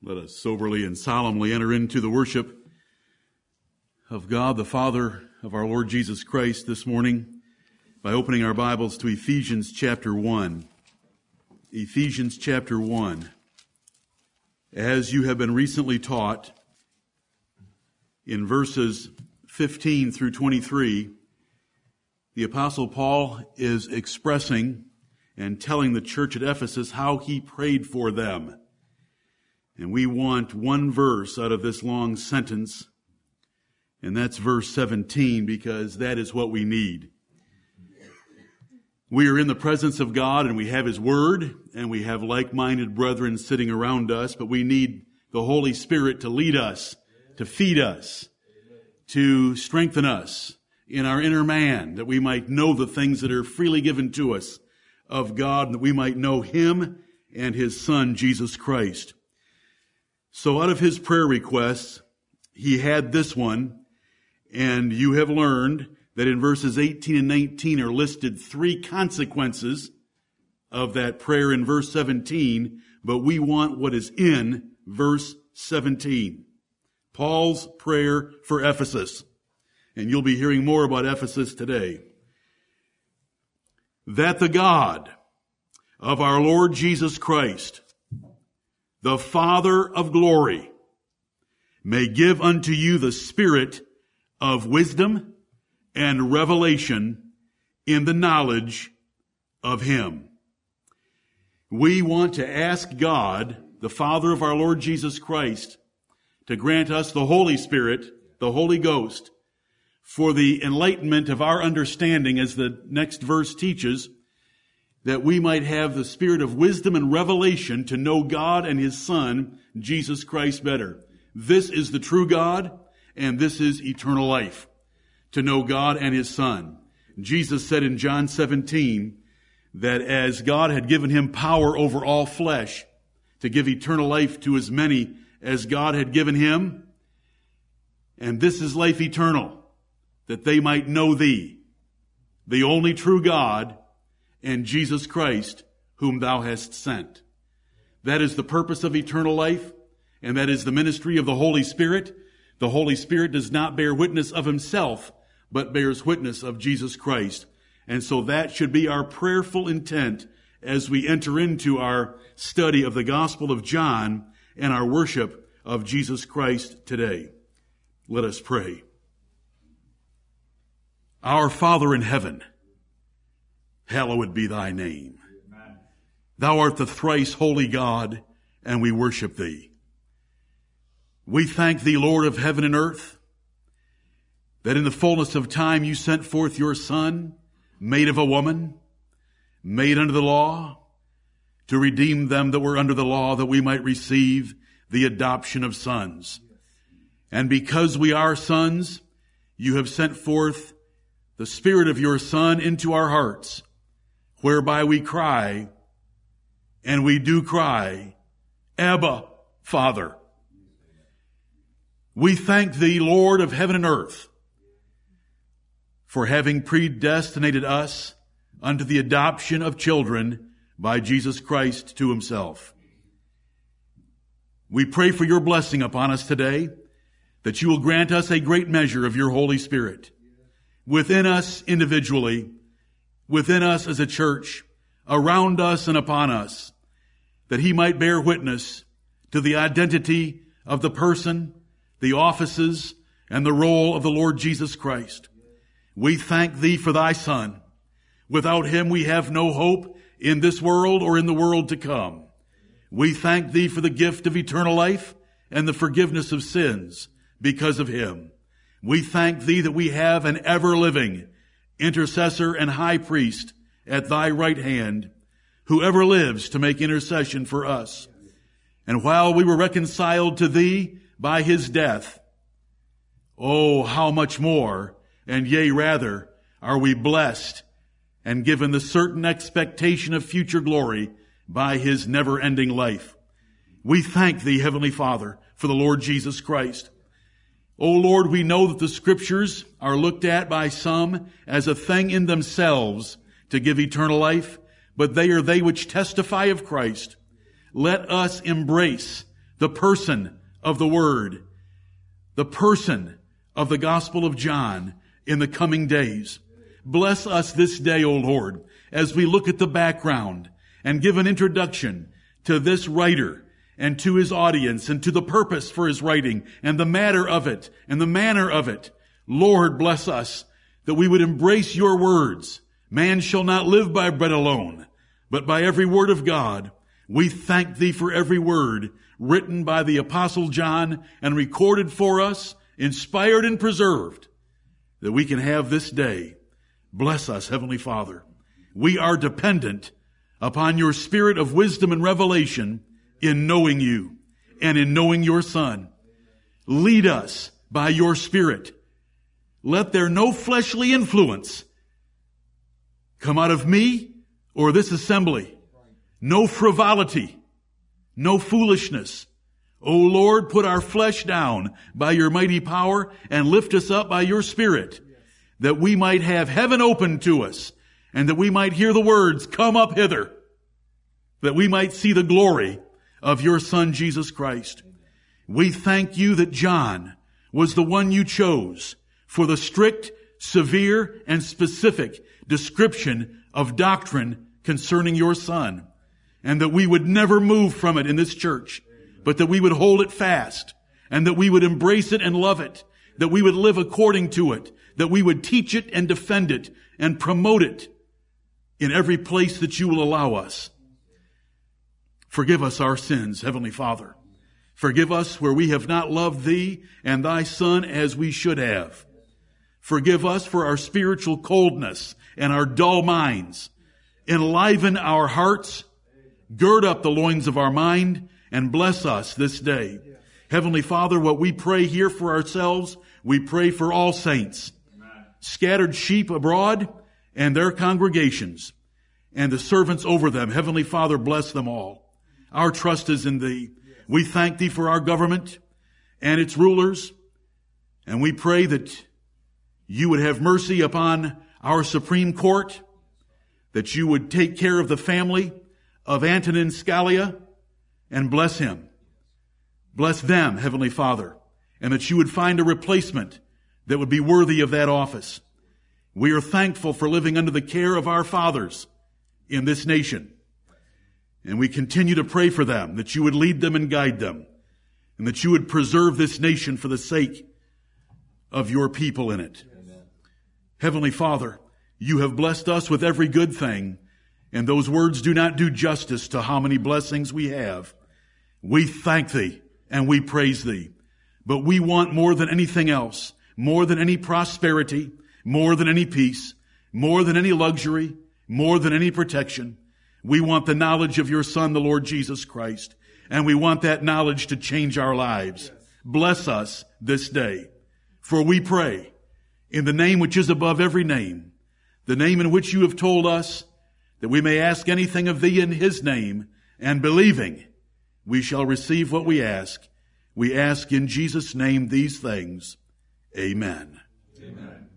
Let us soberly and solemnly enter into the worship of God, the Father of our Lord Jesus Christ this morning by opening our Bibles to Ephesians chapter 1. Ephesians chapter 1. As you have been recently taught in verses 15 through 23, the apostle Paul is expressing and telling the church at Ephesus how he prayed for them and we want one verse out of this long sentence, and that's verse 17, because that is what we need. We are in the presence of God and we have His Word and we have like-minded brethren sitting around us, but we need the Holy Spirit to lead us, to feed us, to strengthen us in our inner man, that we might know the things that are freely given to us of God, that we might know Him and His Son, Jesus Christ. So out of his prayer requests, he had this one, and you have learned that in verses 18 and 19 are listed three consequences of that prayer in verse 17, but we want what is in verse 17. Paul's prayer for Ephesus. And you'll be hearing more about Ephesus today. That the God of our Lord Jesus Christ, the Father of glory, may give unto you the spirit of wisdom and revelation in the knowledge of Him. We want to ask God, the Father of our Lord Jesus Christ, to grant us the Holy Spirit, the Holy Ghost, for the enlightenment of our understanding, as the next verse teaches, that we might have the spirit of wisdom and revelation to know God and His Son, Jesus Christ, better. This is the true God, and this is eternal life. To know God and His Son. Jesus said in John 17 that as God had given Him power over all flesh to give eternal life to as many as God had given Him, and this is life eternal, that they might know Thee, the only true God, and Jesus Christ, whom thou hast sent. That is the purpose of eternal life, and that is the ministry of the Holy Spirit. The Holy Spirit does not bear witness of himself, but bears witness of Jesus Christ. And so that should be our prayerful intent as we enter into our study of the Gospel of John and our worship of Jesus Christ today. Let us pray. Our Father in heaven, hallowed be thy name. Amen. Thou art the thrice holy God, and we worship thee. We thank thee, Lord of heaven and earth, that in the fullness of time you sent forth your Son, made of a woman, made under the law, to redeem them that were under the law, that we might receive the adoption of sons. And because we are sons, you have sent forth the Spirit of your Son into our hearts, whereby we cry, and we do cry, Abba, Father. We thank thee, Lord of heaven and earth, for having predestinated us unto the adoption of children by Jesus Christ to himself. We pray for your blessing upon us today, that you will grant us a great measure of your Holy Spirit within us individually within us as a church, around us and upon us, that he might bear witness to the identity of the person, the offices, and the role of the Lord Jesus Christ. We thank thee for thy son. Without him we have no hope in this world or in the world to come. We thank thee for the gift of eternal life and the forgiveness of sins because of him. We thank thee that we have an ever living intercessor and high priest at thy right hand, whoever lives to make intercession for us. And while we were reconciled to thee by his death, oh, how much more, and yea, rather, are we blessed and given the certain expectation of future glory by his never ending life. We thank thee, Heavenly Father, for the Lord Jesus Christ. O Lord, we know that the scriptures are looked at by some as a thing in themselves to give eternal life, but they are they which testify of Christ. Let us embrace the person of the Word, the person of the Gospel of John in the coming days. Bless us this day, O Lord, as we look at the background and give an introduction to this writer and to his audience and to the purpose for his writing and the matter of it and the manner of it. Lord, bless us that we would embrace your words. Man shall not live by bread alone, but by every word of God. We thank thee for every word written by the apostle John and recorded for us, inspired and preserved, that we can have this day. Bless us, Heavenly Father. We are dependent upon your spirit of wisdom and revelation in knowing you and in knowing your son. Lead us by your spirit let there no fleshly influence come out of me or this assembly. No frivolity, no foolishness. O Lord, put our flesh down by your mighty power and lift us up by your spirit that we might have heaven open to us and that we might hear the words, come up hither, that we might see the glory of your son Jesus Christ. We thank you that John was the one you chose for the strict, severe, and specific description of doctrine concerning your son. And that we would never move from it in this church, but that we would hold it fast and that we would embrace it and love it, that we would live according to it, that we would teach it and defend it and promote it in every place that you will allow us. Forgive us our sins, Heavenly Father. Forgive us where we have not loved Thee and Thy Son as we should have. Forgive us for our spiritual coldness and our dull minds. Enliven our hearts. Gird up the loins of our mind and bless us this day. Heavenly Father, what we pray here for ourselves, we pray for all saints, scattered sheep abroad and their congregations and the servants over them. Heavenly Father, bless them all. Our trust is in Thee. We thank Thee for our government and its rulers. And we pray that you would have mercy upon our Supreme Court, that you would take care of the family of Antonin Scalia and bless him. Bless them, Heavenly Father, and that you would find a replacement that would be worthy of that office. We are thankful for living under the care of our fathers in this nation. And we continue to pray for them, that you would lead them and guide them, and that you would preserve this nation for the sake of your people in it. Heavenly Father, you have blessed us with every good thing, and those words do not do justice to how many blessings we have. We thank thee and we praise thee, but we want more than anything else, more than any prosperity, more than any peace, more than any luxury, more than any protection. We want the knowledge of your Son, the Lord Jesus Christ, and we want that knowledge to change our lives. Bless us this day, for we pray in the name which is above every name, the name in which you have told us that we may ask anything of thee in his name, and believing we shall receive what we ask. We ask in Jesus' name these things. Amen. Amen.